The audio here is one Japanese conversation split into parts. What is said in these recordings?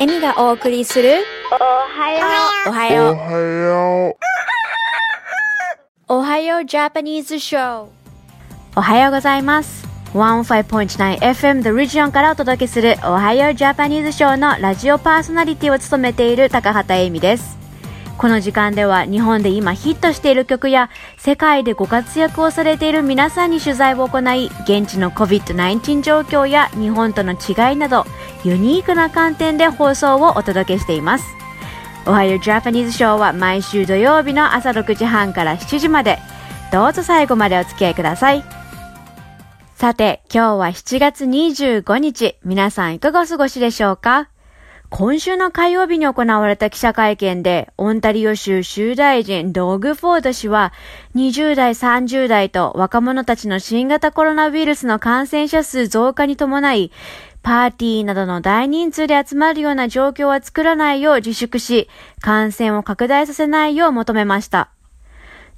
エミがお送りするおはよおはよう。おはよう。おはようジャパニーズショーおはようございます。105.9FM The Region からお届けするおはようジャパニーズショーのラジオパーソナリティを務めている高畑恵美です。この時間では日本で今ヒットしている曲や世界でご活躍をされている皆さんに取材を行い現地の COVID-19 状況や日本との違いなどユニークな観点で放送をお届けしています。おはようジャパニーズショーは毎週土曜日の朝6時半から7時まで。どうぞ最後までお付き合いください。さて今日は7月25日。皆さんいかがお過ごしでしょうか？今週の火曜日に行われた記者会見で、オンタリオ州州大臣ドグフォード氏は、20代、30代と若者たちの新型コロナウイルスの感染者数増加に伴い、パーティーなどの大人数で集まるような状況は作らないよう自粛し、感染を拡大させないよう求めました。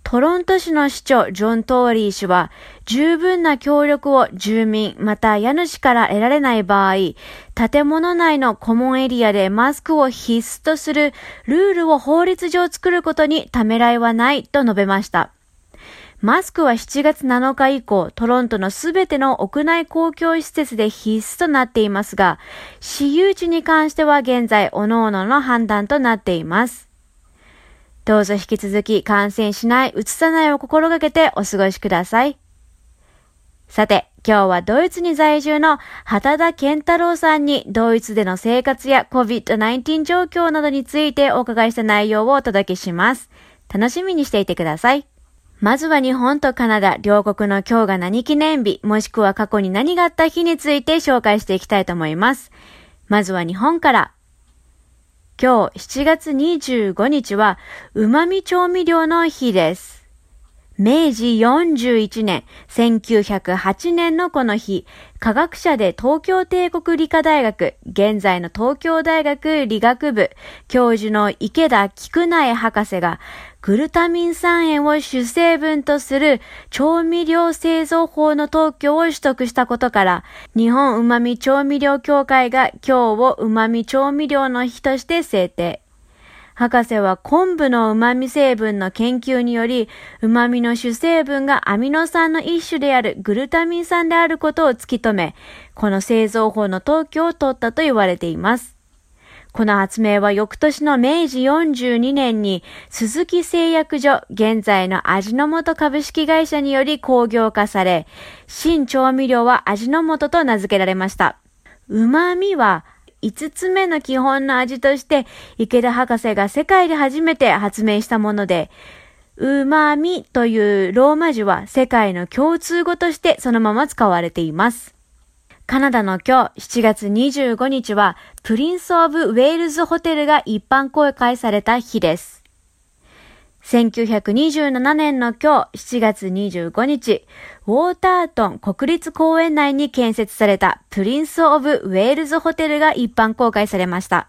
トロント市の市長ジョン・トーリー氏は十分な協力を住民また家主から得られない場合、建物内のコモンエリアでマスクを必須とするルールを法律上作ることにためらいはないと述べました。マスクは7月7日以降、トロントのすべての屋内公共施設で必須となっていますが、私有地に関しては現在、各々の判断となっています。どうぞ引き続き感染しない、移さないを心がけてお過ごしください。さて、今日はドイツに在住の畑田健太郎さんにドイツでの生活や COVID-19 状況などについてお伺いした内容をお届けします。楽しみにしていてください。まずは日本とカナダ両国の今日が何記念日、もしくは過去に何があった日について紹介していきたいと思います。まずは日本から。今日7月25日は、うま味調味料の日です。明治41年、1908年のこの日、科学者で東京帝国理科大学、現在の東京大学理学部、教授の池田菊苗博士が、グルタミン酸塩を主成分とする調味料製造法の特許を取得したことから、日本旨味調味料協会が今日を旨味調味料の日として制定。博士は昆布の旨味成分の研究により、旨味の主成分がアミノ酸の一種であるグルタミン酸であることを突き止め、この製造法の特許を取ったと言われています。この発明は翌年の明治42年に鈴木製薬所、現在の味の素株式会社により工業化され、新調味料は味の素と名付けられました。旨味は5つ目の基本の味として池田博士が世界で初めて発明したもので、うまみというローマ字は世界の共通語としてそのまま使われています。カナダの今日7月25日はプリンス・オブ・ウェールズ・ホテルが一般公開された日です。1927年の今日7月25日、ウォータートン国立公園内に建設されたプリンス・オブ・ウェールズ・ホテルが一般公開されました。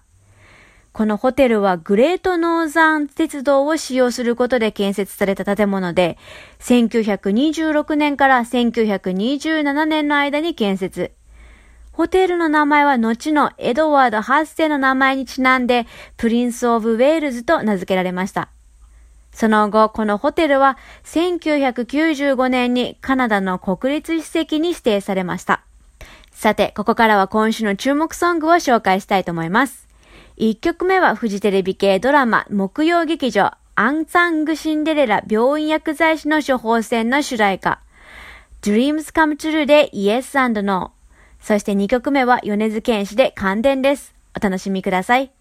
このホテルはグレートノーザン鉄道を使用することで建設された建物で、1926年から1927年の間に建設。ホテルの名前は後のエドワード8世の名前にちなんで、プリンス・オブ・ウェールズと名付けられました。その後、このホテルは1995年にカナダの国立史跡に指定されました。さて、ここからは今週の注目ソングを紹介したいと思います。1曲目はフジテレビ系ドラマ木曜劇場アンサングシンデレラ病院薬剤師の処方箋の主題歌 Dreams Come True で Yes and No そして2曲目は米津玄師で感電です。お楽しみください。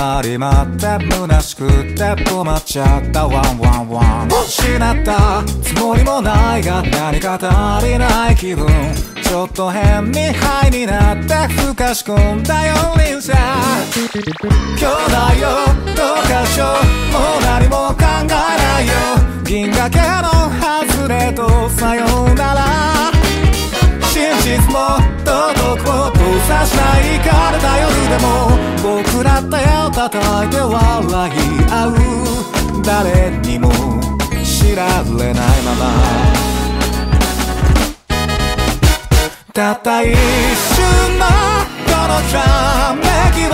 回り回って虚しくって止まっちゃったワンワンワン失った。つもりもないが何か足りない気分。ちょっと変にハイになってふかし込んだよ輪車兄弟よどうかしよう。もう何も考えないよ。銀河系の外れとさようなら。真実も道徳も通さしないかれた夜でも僕ら手を叩いて笑い合う誰にも知られないまま。たった一瞬のこのひらめきを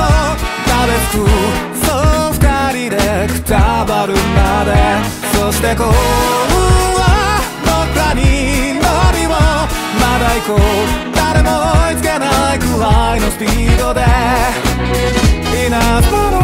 食べつくそう二人でくたばるまで。そして幸運は僕らにだ行こう。誰も追いつけないくらいのスピードで。稲妻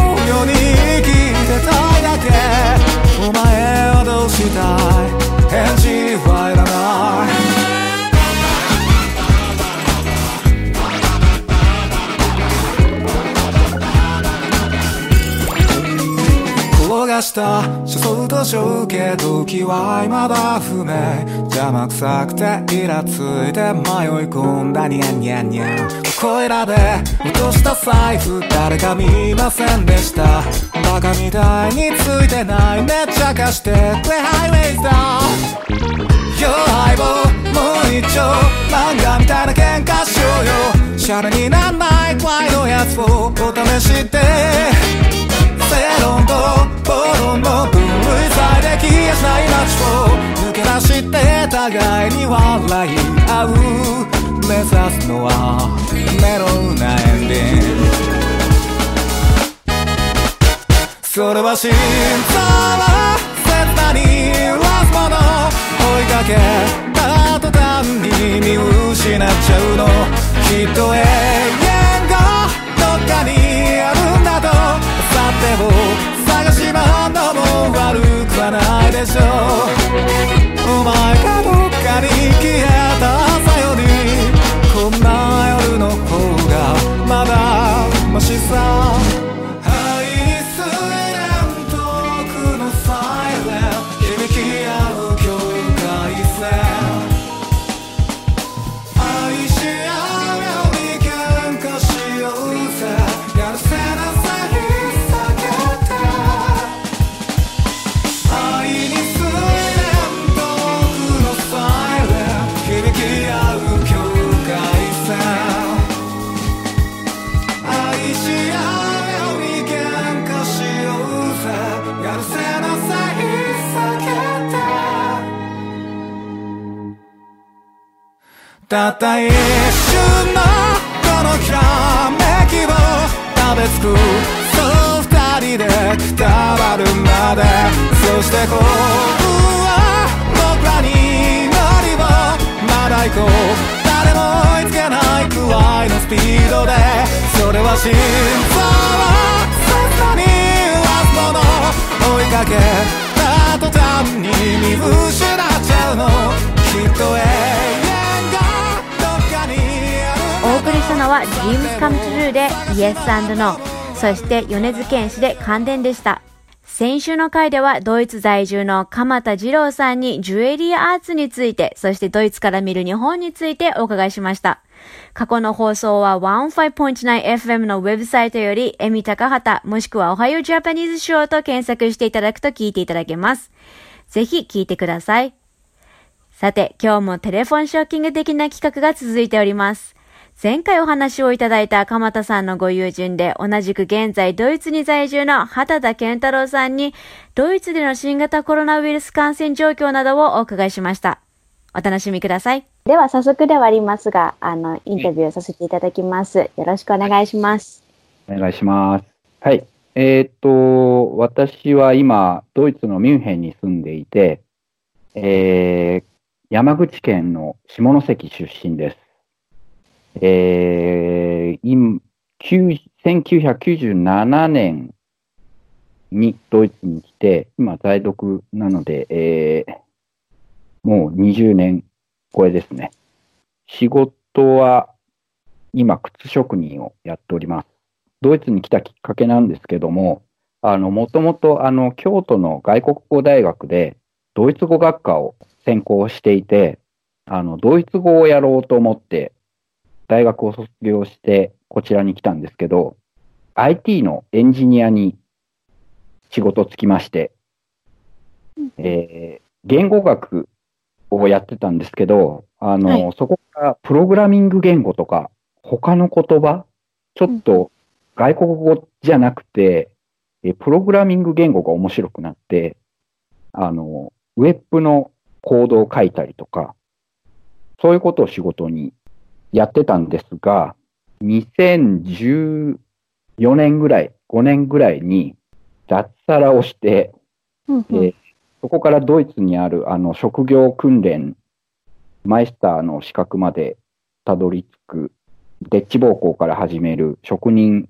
した車窓と小受け時は未だ不明。邪魔くさくてイラついて迷い込んだニャンニャンニャン。ここいらで落とした財布誰か見ませんでした。バカみたいについてないめっちゃ貸してくれ。ハイウェイスター Yo 相棒もう一丁漫画みたいな喧嘩しようよ。シャレになんない怖いのやつをお試しって正論と暴論の分類されで消えしない街を抜け出して互いに笑い合う目指すのはメロウなエンディングそれは心臓は切なにラスもの追いかけた途端に見失っちゃうのきっと永遠がどっかにてを探し回んのも悪くはないでしょ。うお前がどっかに消えた朝よりこんな夜の方がまだましさ。った一瞬のこのひらめきを食べつくそう二人でくたばるまでそして幸運は僕らに乗りをまだ行こう。誰も追いつけないくらいのスピードでそれは心臓を切なにラスもの。追いかけた途端に見失っちゃうの。きっと永遠。りしたのは Dreams Come True で Yes and No そして米津玄師で感電でした先週の回ではドイツ在住の鎌田二郎さんにジュエリーアーツについて、そしてドイツから見る日本についてお伺いしました。過去の放送は 15.9FM のウェブサイトより、エミ高畑もしくはおはようジャパニーズショーと検索していただくと聞いていただけます。ぜひ聞いてください。さて、今日もテレフォンショッキング的な企画が続いております。前回お話をいただいた鎌田さんのご友人で、同じく現在ドイツに在住の畑田健太郎さんに、ドイツでの新型コロナウイルス感染状況などをお伺いしました。お楽しみください。では早速ではありますが、あの、インタビューさせていただきます。よろしくお願いします。お願いします。はい。えーっと、私は今、ドイツのミュンヘンに住んでいて、えー山口県の下関出身です。えー、1997年にドイツに来て、今在読なので、えーもう20年超えですね。仕事は今、靴職人をやっております。ドイツに来たきっかけなんですけども、あの、もともと、あの、京都の外国語大学で、ドイツ語学科を専攻していて、あの、ドイツ語をやろうと思って、大学を卒業して、こちらに来たんですけど、IT のエンジニアに仕事つきまして、えー言語学をやってたんですけど、あの、はい。そこからプログラミング言語とか、他の言葉、ちょっと外国語じゃなくて、えプログラミング言語が面白くなって、あの、ウェブのコードを書いたりとか、そういうことを仕事にやってたんですが、2014年ぐらい、5年ぐらいに脱サラをして、うんそこからドイツにあるあの職業訓練、マイスターの資格までたどり着く、デッチ暴行から始める職人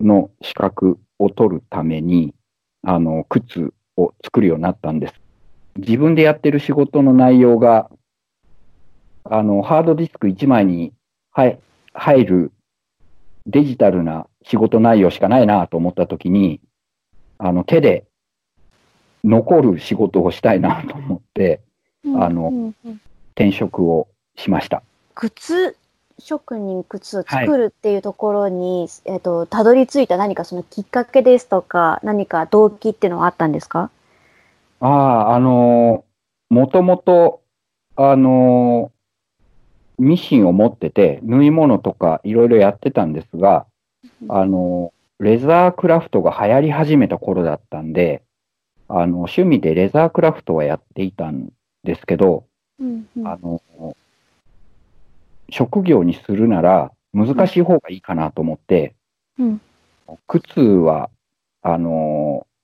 の資格を取るために、あの、靴を作るようになったんです。自分でやってる仕事の内容が、あの、ハードディスク1枚に入入るデジタルな仕事内容しかないなと思ったときに、あの、手で残る仕事をしたいなと思って、あの転職をしました。靴職人靴を作るっていうところに、えっと、たどり着いた何かそのきっかけですとか、何か動機っていうのはあったんですか？ああ、あのーもともと、あのーミシンを持ってて、縫い物とかいろいろやってたんですが、あのーレザークラフトが流行り始めた頃だったんで、あの、趣味でレザークラフトはやっていたんですけど、うんうん。あのー職業にするなら難しい方がいいかなと思って、うん。靴は、あのー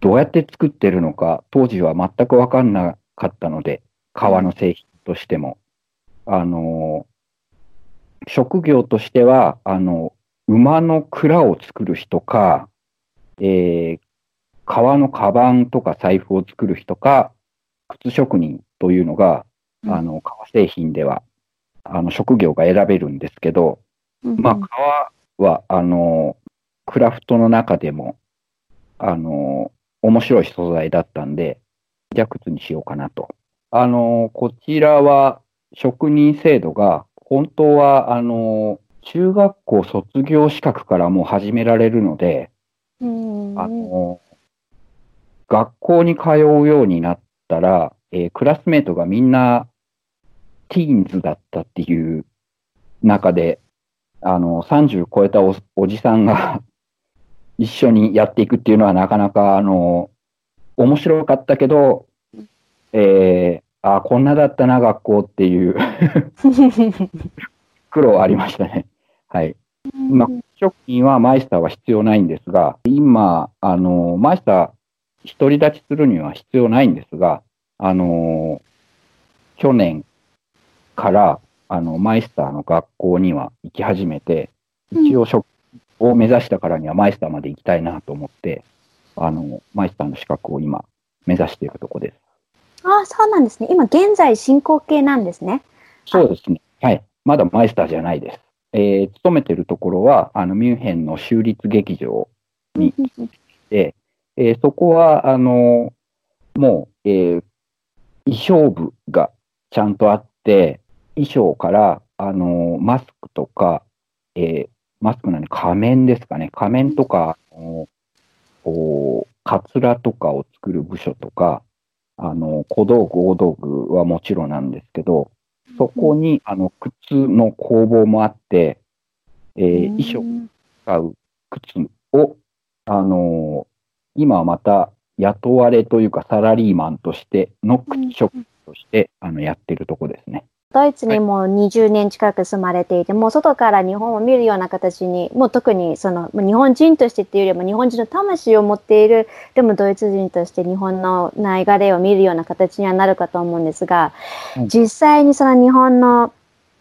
どうやって作ってるのか、当時は全く分かんなかったので、革の製品としても。あのー職業としては、あの、馬の蔵を作る人か、えー革のカバンとか財布を作る人か、靴職人というのが、うんあの、革製品では、あの、職業が選べるんですけど、うんまあ、革は、あの、クラフトの中でも、あの、面白い素材だったんで、じゃあ靴にしようかなと。あの、こちらは、職人制度が、本当は、あの、中学校卒業資格からもう始められるので、うん。あの、学校に通うようになったら、えークラスメートがみんなティーンズだったっていう中で、あの、30超えたおおじさんが 一緒にやっていくっていうのはなかなか、あの、面白かったけど、えーあこんなだったな、学校っていう 苦労はありましたね。はい。まあ、職員はマイスターは必要ないんですが、今、あの、マイスター独り立ちするには必要ないんですが、あの、去年から、あの、マイスターの学校には行き始めて、一応職を目指したからにはマイスターまで行きたいなと思って、あの、マイスターの資格を今目指しているところです。ああ、そうなんですね。今現在進行形なんですね。そうですね。はい。まだマイスターじゃないです。えー勤めてるところは、あの、ミュンヘンの州立劇場にで、えーそこは、あの、もう、えー衣装部がちゃんとあって、衣装から、あの、マスクとか、えーマスクなんで仮面ですかね。仮面とか、あのこう、カツラとかを作る部署とか、あの、小道具、大道具はもちろんなんですけど、そこに、あの、靴の工房もあって、えー衣装うん使う靴を、あのー今はまた雇われというかサラリーマンとしての靴職として、あのやってるとこですね。ドイツにもう20年近く住まれていて、もう外から日本を見るような形に、もう特にその、日本人としてっていうよりも日本人の魂を持っている、でもドイツ人として日本の流れを見るような形にはなるかと思うんですが、うん。実際にその日本の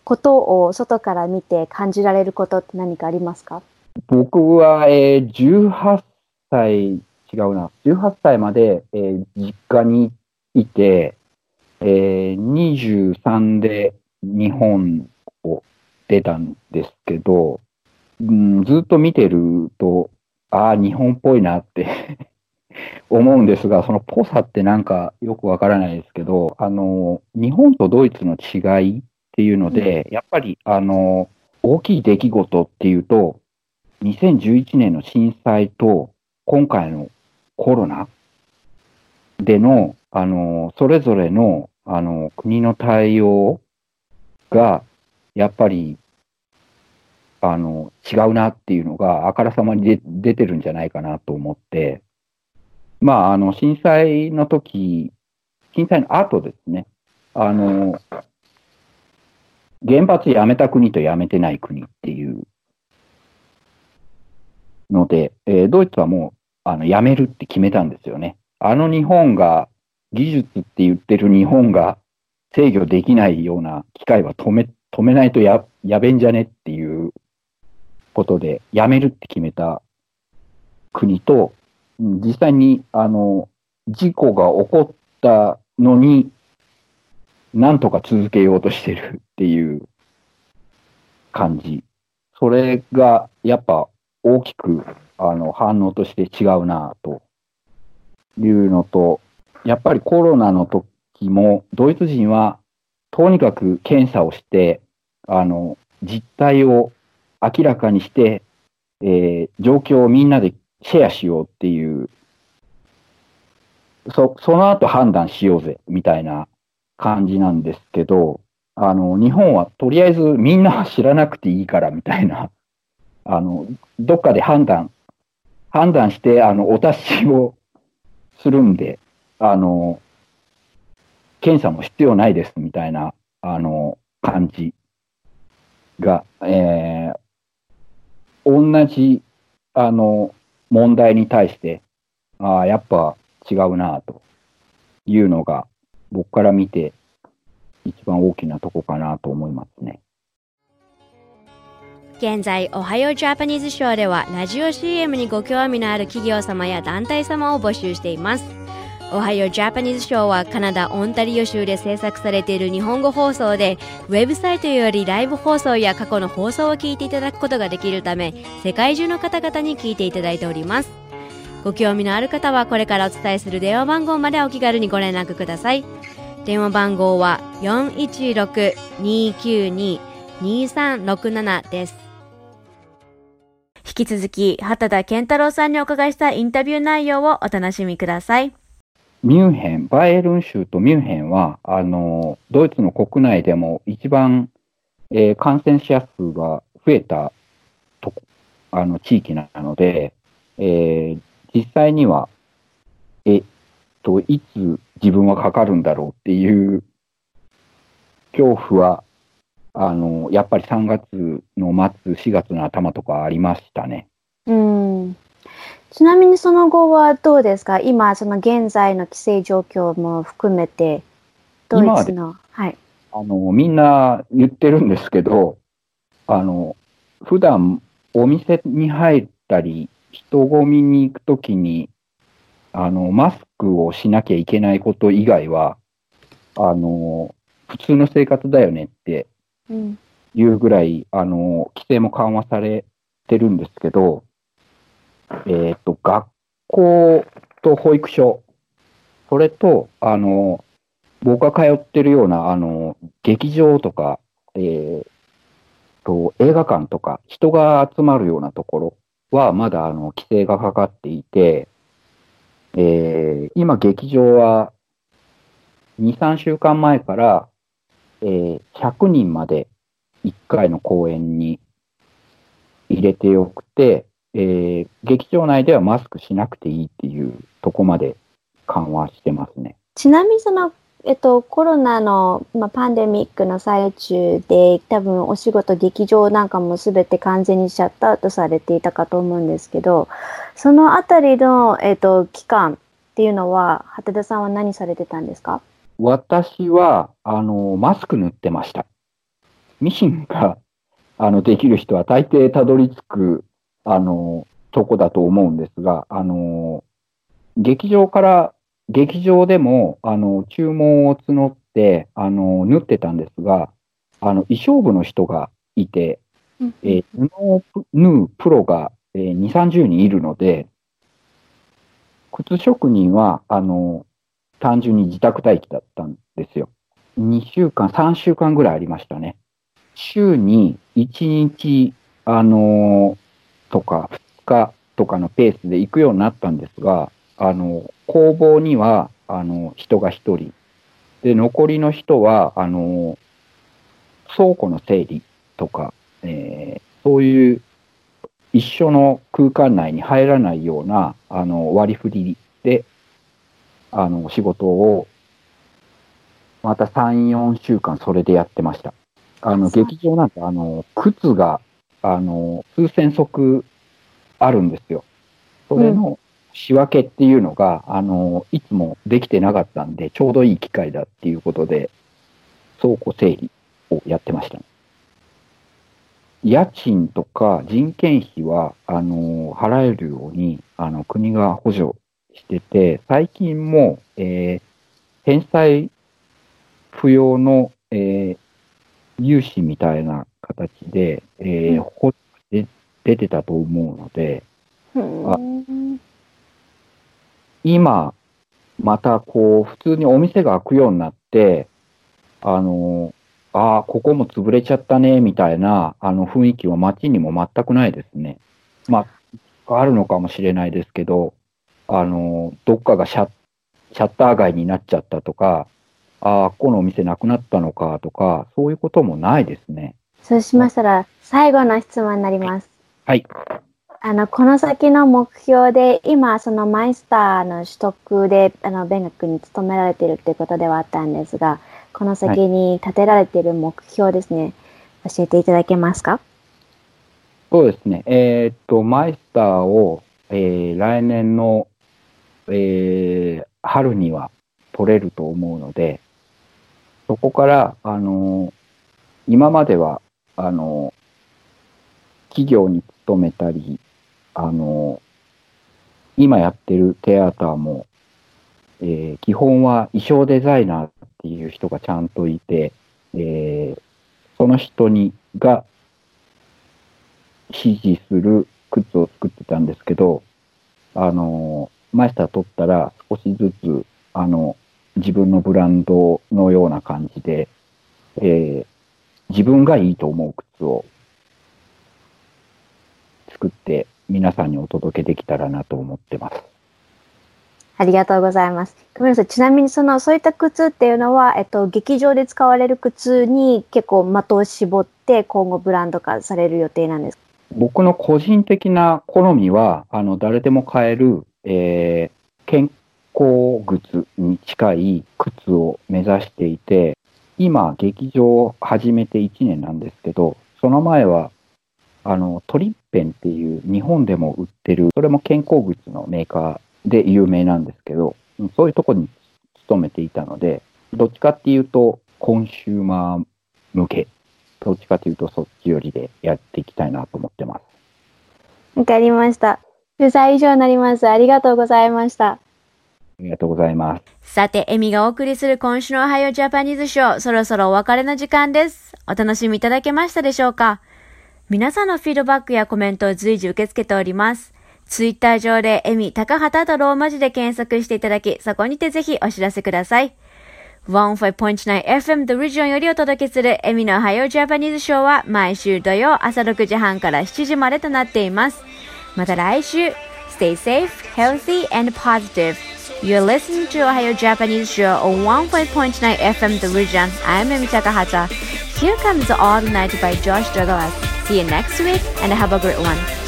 ことを外から見て感じられることって何かありますか？僕は、えー18歳、違うな、18歳まで、えー実家にいて、えー23で日本を出たんですけど、うん、ずっと見てると、ああ、日本っぽいなって 思うんですが、そのぽさってなんかよくわからないですけど、あの、日本とドイツの違いっていうので、やっぱり、あの、大きい出来事っていうと、2011年の震災と今回のコロナでの、あの、それぞれの、あの、国の対応が、やっぱり、あの、違うなっていうのがあからさまに出てるんじゃないかなと思って、まあ、あの、震災の時、震災の後ですね、あの、原発やめた国とやめてない国っていうので、えードイツはもう、あの、やめるって決めたんですよね。あの日本が、技術って言ってる日本が制御できないような機械は止め、止めないとや、やべんじゃねっていうことで、やめるって決めた国と、実際に、あの、事故が起こったのに、なんとか続けようとしてるっていう感じ。それが、やっぱ大きく、あの、反応として違うなというのと、やっぱりコロナの時も、ドイツ人は、とにかく検査をして、あの、実態を明らかにして、えー状況をみんなでシェアしようっていう、そ、その後判断しようぜ、みたいな感じなんですけど、あの、日本はとりあえずみんなは知らなくていいから、みたいな、あの、どっかで判断、判断して、あの、お達しをするんで、あの、検査も必要ないです、みたいな、あの、感じが、えー同じ、あの、問題に対して、ああ、やっぱ違うな、というのが、僕から見て、一番大きなとこかなと思いますね。現在、おはようジャパニーズショーでは、ラジオ CM にご興味のある企業様や団体様を募集しています。おはようジャパニーズショーはカナダ・オンタリオ州で制作されている日本語放送で、ウェブサイトよりライブ放送や過去の放送を聞いていただくことができるため、世界中の方々に聞いていただいております。ご興味のある方はこれからお伝えする電話番号までお気軽にご連絡ください。電話番号は416-292-2367です。引き続き、畑田健太郎さんにお伺いしたインタビュー内容をお楽しみください。ミュンヘン、バイエルン州とミュンヘンは、あの、ドイツの国内でも一番、えー感染者数が増えたと、あの、地域なので、えー実際には、えっと、いつ自分はかかるんだろうっていう恐怖は、あの、やっぱり3月の末、4月の頭とかありましたね。うん。ちなみにその後はどうですか？今、その現在の規制状況も含めて、ドイツの、はい。あの、みんな言ってるんですけど、あの、普段お店に入ったり、人混みに行くときに、あの、マスクをしなきゃいけないこと以外は、あの、普通の生活だよねってうん。いうぐらい、あの、規制も緩和されてるんですけど、えっ、と、学校と保育所、それと、あの、僕が通ってるような、あの、劇場とか、えーと、映画館とか、人が集まるようなところは、まだ、あの、規制がかかっていて、えー今、劇場は、2、3週間前から、えー100人まで1回の公演に入れてよくて、えー劇場内ではマスクしなくていいっていうとこまで緩和してますね。ちなみにそのえっと、コロナの、まあ、パンデミックの最中で、多分お仕事、劇場なんかもすべて完全にシャットアウトされていたかと思うんですけど、そのあたりの、えっと、期間っていうのは、畑田さんは何されてたんですか？私は、あの、マスク塗ってました。ミシンが、あの、できる人は大抵たどり着く、あの、とこだと思うんですが、あの、劇場から、劇場でも、あの、注文を募って、あの、縫ってたんですが、あの、衣装部の人がいて、えー布を縫うプロが、えー2、30人いるので、靴職人は、あの、単純に自宅待機だったんですよ。2週間、3週間ぐらいありましたね。週に1日、あのーとか2日とかのペースで行くようになったんですが、あの、工房には、あの、人が1人。で、残りの人は、あの、倉庫の整理とか、えーそういう一緒の空間内に入らないような、あの、割り振りで、あの、仕事を、また3、4週間それでやってました。あの、劇場なんて、あの、靴が、あの、数千足あるんですよ。それの仕分けっていうのが、あの、いつもできてなかったんで、ちょうどいい機会だっていうことで、倉庫整理をやってました。家賃とか人件費は、あの、払えるように、あの、国が補助してて、最近も、えー返済不要の、えー融資みたいな形で、えー補助で出てたと思うので、うん今、またこう、普通にお店が開くようになって、あの、ああ、ここも潰れちゃったね、みたいな、あの雰囲気は街にも全くないですね。まあ、あるのかもしれないですけど、あの、どっかがシャッシャッター街になっちゃったとか、ああ、ここのお店なくなったのかとか、そういうこともないですね。そうしましたら、最後の質問になります。はい。あの、この先の目標で、今、そのマイスターの取得で、あの、勉学に勤められているということではあったんですが、この先に立てられている目標ですね、教えていただけますか？そうですね。えーっと、マイスターを、えー来年の、えー春には取れると思うので、そこから、あの今までは、あの企業に勤めたり、あの今やってるテアターも、えー基本は衣装デザイナーっていう人がちゃんといて、えーその人にが支持する靴を作ってたんですけど、あの、マイスター取ったら少しずつ、あの、自分のブランドのような感じで、えー自分がいいと思う靴を作って皆さんにお届けできたらなと思ってます。ありがとうございます。ごめんなさい。ちなみに、その、そういった靴っていうのは、えっと、劇場で使われる靴に結構的を絞って、今後ブランド化される予定なんですか？僕の個人的な好みは、あの、誰でも買える、えー健康靴に近い靴を目指していて、今、劇場を始めて1年なんですけど、その前は、あの、トリッペンっていう日本でも売ってる、それも健康靴のメーカーで有名なんですけど、そういうとこに勤めていたので、どっちかっていうと、コンシューマー向け、どっちかというとそっち寄りでやっていきたいなと思ってます。わかりました。取材以上になります。ありがとうございました。ありがとうございます。さて、エミがお送りする今週のおはようジャパニーズショー、そろそろお別れの時間です。お楽しみいただけましたでしょうか？皆さんのフィードバックやコメントを随時受け付けております。ツイッター上でエミ、高畑とローマ字で検索していただき、そこにてぜひお知らせください。15.9FM The Region よりお届けするエミのおはようジャパニーズショーは毎週土曜朝6時半から7時までとなっています。また来週、Stay safe, healthy, and positive. You're listening to Ohio Japanese Show on 1.9 FM The Region. I'm Emi Takahata. Here comes All Night by Josh Douglas. See you next week and have a great one.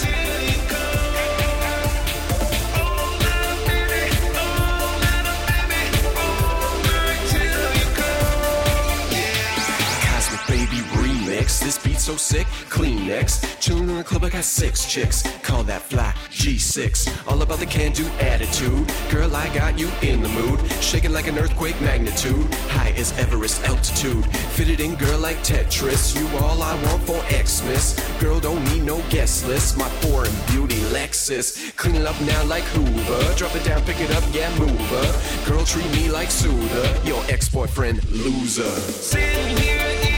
Next. Chillin' in the club, I got six chicks. Call that fly G6. All about the can do attitude. Girl, I got you in the mood. Shaking like an earthquake magnitude. High as Everest altitude. Fitted in, girl, like Tetris. You all I want for Xmas. Girl, don't need no guest list. My foreign beauty Lexus. Clean it up now like Hoover. Drop it down, pick it up, yeah, move her. Girl, treat me like Suda. Your ex boyfriend, loser. Sitting here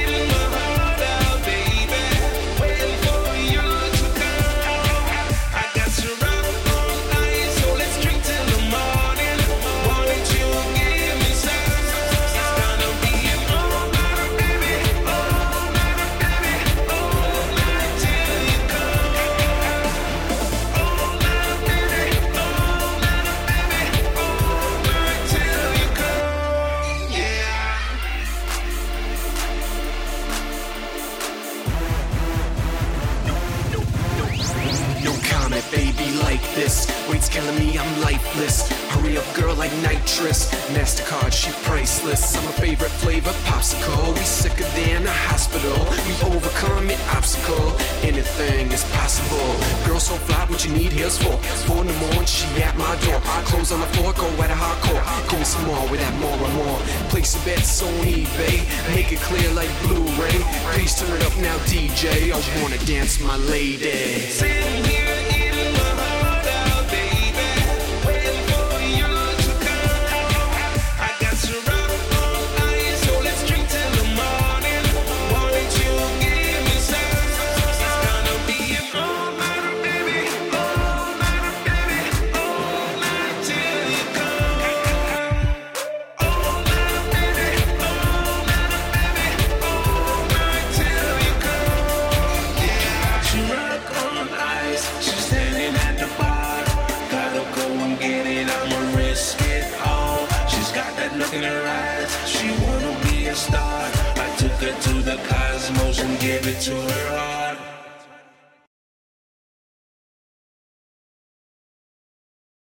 Place your bets on eBay. Make it clear like Blu-ray. Please turn it up now, DJ. I wanna dance, my lady. Sitting here